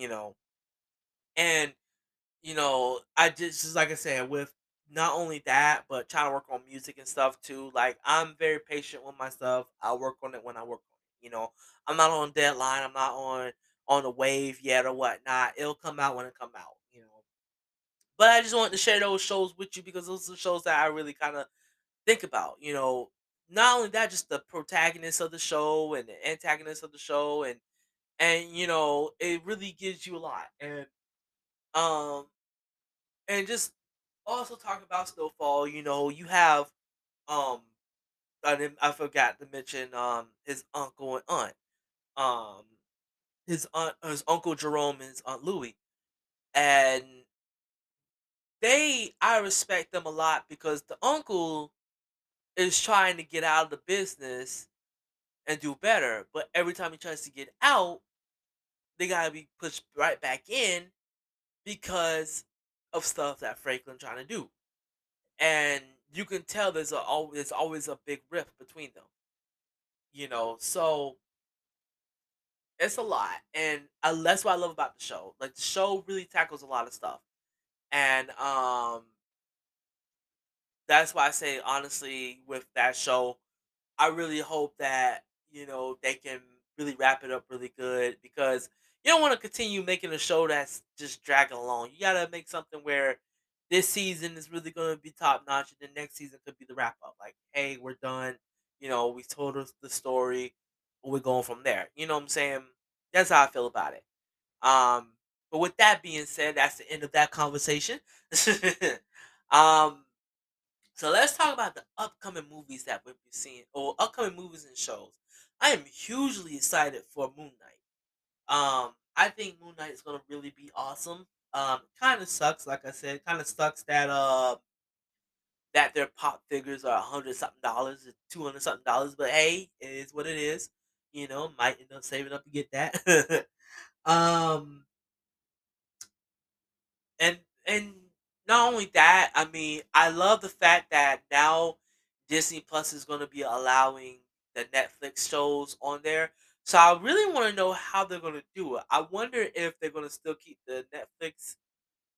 you know and you know, I just just like I said, with not only that, but trying to work on music and stuff too. Like I'm very patient with my stuff. I work on it when I work on it. You know, I'm not on deadline. I'm not on on the wave yet or whatnot. It'll come out when it come out. But I just wanted to share those shows with you because those are shows that I really kind of think about. You know, not only that, just the protagonist of the show and the antagonist of the show, and and you know, it really gives you a lot. And um and just also talk about Snowfall, you know, you have um I didn't I forgot to mention um his uncle and aunt. Um his aunt his uncle Jerome and his aunt Louie. And they I respect them a lot because the uncle is trying to get out of the business and do better. But every time he tries to get out, they gotta be pushed right back in because of stuff that Franklin trying to do. and you can tell there's a there's always a big rift between them you know so it's a lot and that's what i love about the show like the show really tackles a lot of stuff and um that's why i say honestly with that show I really hope that you know they can really wrap it up really good because you don't want to continue making a show that's just dragging along. You gotta make something where this season is really gonna be top notch, and the next season could be the wrap up. Like, hey, we're done. You know, we told us the story. We're going from there. You know what I'm saying? That's how I feel about it. Um, but with that being said, that's the end of that conversation. um, so let's talk about the upcoming movies that we'll be seeing, or upcoming movies and shows. I am hugely excited for Moon Knight. Um, I think Moon Knight is gonna really be awesome. Um, kind of sucks, like I said, kind of sucks that uh that their pop figures are a hundred something dollars, two hundred something dollars. But hey, it is what it is. You know, might end up saving up to get that. um, and and not only that, I mean, I love the fact that now Disney Plus is going to be allowing the Netflix shows on there. So I really want to know how they're going to do it. I wonder if they're going to still keep the Netflix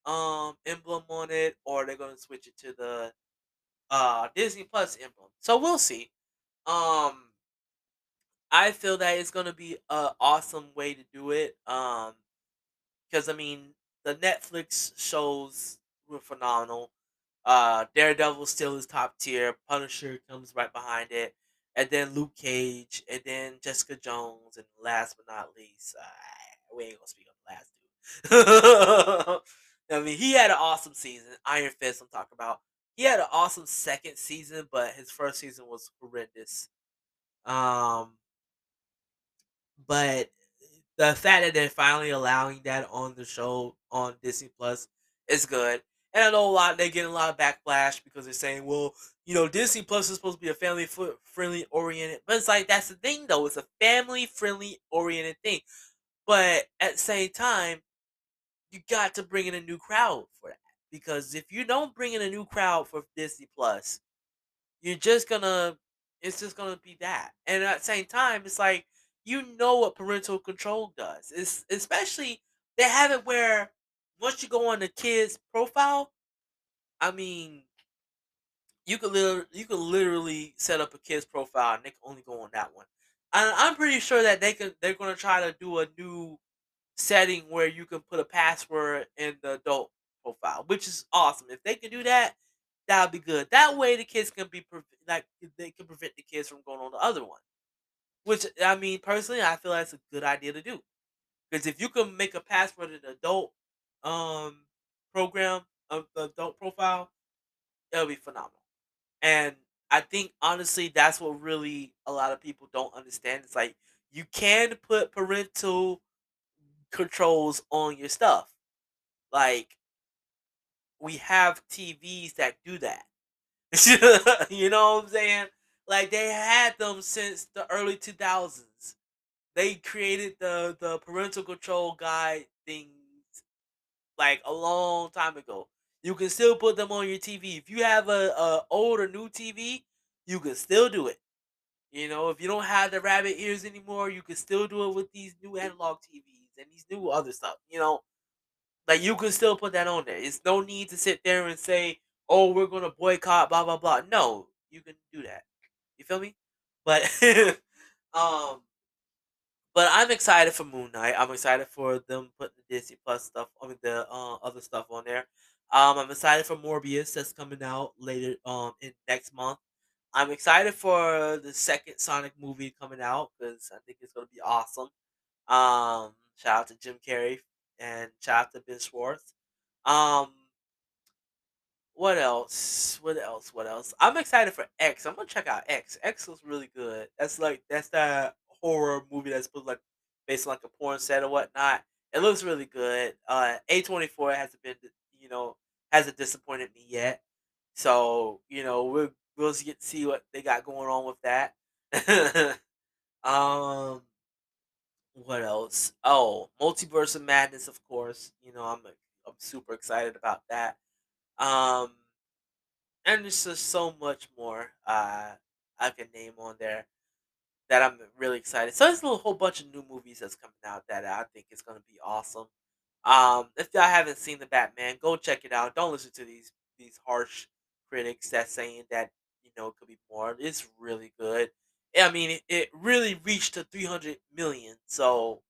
um emblem on it or they're going to switch it to the uh Disney Plus emblem. So we'll see. Um I feel that it's going to be a awesome way to do it. Um because I mean the Netflix shows were phenomenal. Uh, Daredevil still is top tier. Punisher comes right behind it, and then Luke Cage, and then Jessica Jones, and last but not least, uh, we ain't gonna speak on the last dude. I mean, he had an awesome season. Iron Fist, I'm talking about. He had an awesome second season, but his first season was horrendous. Um, but the fact that they're finally allowing that on the show on Disney Plus is good. And I know a lot they're getting a lot of backlash because they're saying, well, you know, Disney Plus is supposed to be a family friendly oriented, but it's like that's the thing though. It's a family friendly oriented thing, but at the same time, you got to bring in a new crowd for that because if you don't bring in a new crowd for Disney Plus, you're just gonna it's just gonna be that. And at the same time, it's like you know what parental control does. It's especially they have it where once you go on the kid's profile, I mean, you could literally you could literally set up a kid's profile and they can only go on that one. And I'm pretty sure that they can they're gonna try to do a new setting where you can put a password in the adult profile, which is awesome. If they can do that, that would be good. That way, the kids can be like they can prevent the kids from going on the other one. Which I mean, personally, I feel that's a good idea to do. Because if you can make a pass for an adult um program of adult profile, it'll be phenomenal. And I think honestly that's what really a lot of people don't understand. It's like you can put parental controls on your stuff. Like we have TVs that do that. you know what I'm saying? Like they had them since the early 2000s. They created the the parental control guide things like a long time ago. You can still put them on your TV. If you have a, a old or new TV, you can still do it. You know, if you don't have the rabbit ears anymore, you can still do it with these new analog TVs and these new other stuff. You know, like you can still put that on there. It's no need to sit there and say, "Oh, we're gonna boycott," blah blah blah. No, you can do that. You feel me? But um, but I'm excited for Moon Knight. I'm excited for them putting the Disney Plus stuff, I mean the uh, other stuff on there. Um, I'm excited for Morbius that's coming out later um in next month. I'm excited for the second Sonic movie coming out because I think it's gonna be awesome. Um, shout out to Jim Carrey and shout out to Ben Schwartz. Um, what else? What else? What else? I'm excited for X. I'm gonna check out X. X looks really good. That's like that's that horror movie that's put like based on like a porn set or whatnot. It looks really good. Uh, A24 hasn't been you know hasn't disappointed me yet. So you know we'll we'll get to see what they got going on with that. um, what else? Oh, Multiverse of Madness, of course. You know I'm I'm super excited about that. Um, and there's just so much more uh, I can name on there that I'm really excited. So there's a whole bunch of new movies that's coming out that I think is going to be awesome. Um, if y'all haven't seen the Batman, go check it out. Don't listen to these these harsh critics that saying that you know it could be more. It's really good. I mean, it, it really reached to 300 million. So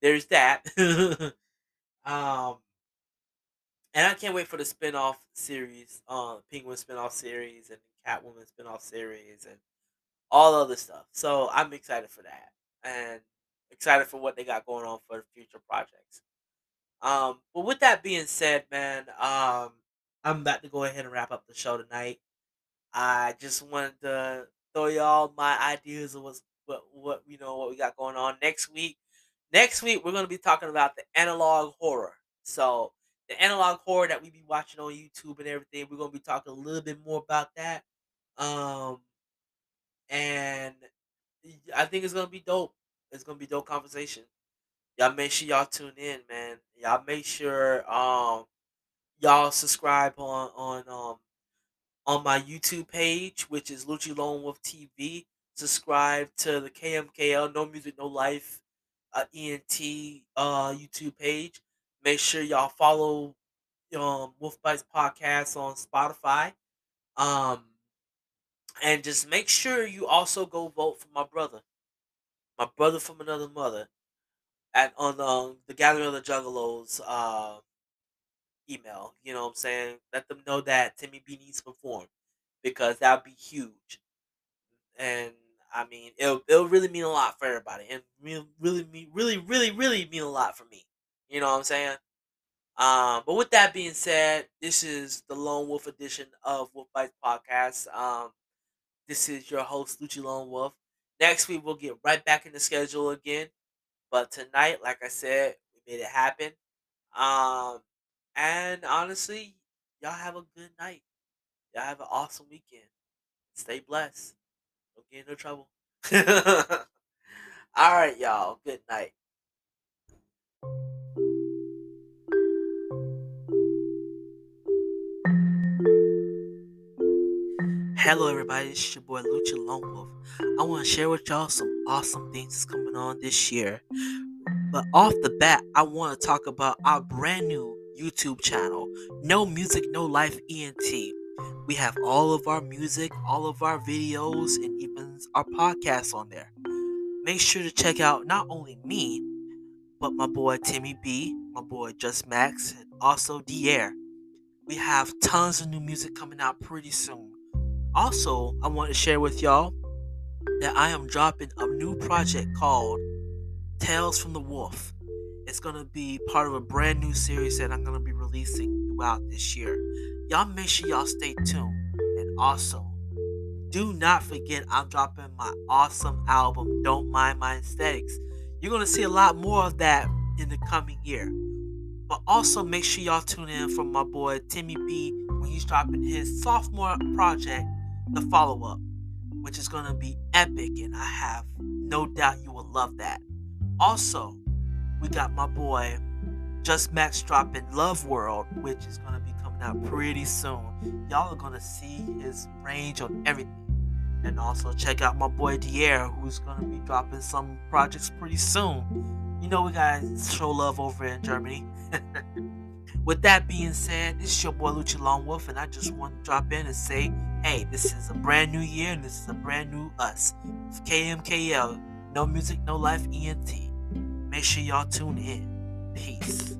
there's that. um, and I can't wait for the spin-off series, uh, Penguin spin-off series and Catwoman spin-off series and all other stuff. So I'm excited for that and excited for what they got going on for future projects. Um, but with that being said, man, um, I'm about to go ahead and wrap up the show tonight. I just wanted to throw y'all my ideas of what's what what you know what we got going on next week. Next week we're gonna be talking about the analog horror. So the analog horror that we be watching on YouTube and everything, we're gonna be talking a little bit more about that. Um, and I think it's gonna be dope. It's gonna be dope conversation. Y'all make sure y'all tune in, man. Y'all make sure um y'all subscribe on on um on my YouTube page, which is Lucci Lone Wolf TV. Subscribe to the KMKL No Music No Life uh, ENT uh YouTube page. Make sure y'all follow um Wolf Bites podcast on Spotify. Um and just make sure you also go vote for my brother, my brother from another mother, at on um, the Gathering of the Juggalos uh, email. You know what I'm saying? Let them know that Timmy B needs to perform because that would be huge. And I mean, it'll it'll really mean a lot for everybody, and really, really, really, really, really mean a lot for me. You know what I'm saying? Um, but with that being said, this is the Lone Wolf edition of Wolf Bites Podcast. Um, this is your host, Lucci Lone Wolf. Next week, we'll get right back in the schedule again. But tonight, like I said, we made it happen. Um, and honestly, y'all have a good night. Y'all have an awesome weekend. Stay blessed. Don't get no trouble. All right, y'all. Good night. Hello, everybody. It's your boy Lucci Lone Wolf. I want to share with y'all some awesome things that's coming on this year. But off the bat, I want to talk about our brand new YouTube channel, No Music, No Life ENT. We have all of our music, all of our videos, and even our podcasts on there. Make sure to check out not only me, but my boy Timmy B, my boy Just Max, and also D Air. We have tons of new music coming out pretty soon. Also, I want to share with y'all that I am dropping a new project called Tales from the Wolf. It's gonna be part of a brand new series that I'm gonna be releasing throughout this year. Y'all make sure y'all stay tuned. And also, do not forget I'm dropping my awesome album, Don't Mind My Aesthetics. You're gonna see a lot more of that in the coming year. But also make sure y'all tune in for my boy Timmy B when he's dropping his sophomore project, The Follow Up, which is gonna be epic, and I have no doubt you will love that. Also, we got my boy Just Max dropping Love World, which is gonna be coming out pretty soon. Y'all are gonna see his range on everything. And also check out my boy Dier, who's gonna be dropping some projects pretty soon. You know we gotta show love over in Germany. With that being said, this is your boy Lucci Lone Wolf, and I just want to drop in and say, hey, this is a brand new year and this is a brand new us. It's KMKL, no music, no life, ENT. Make sure y'all tune in. Peace.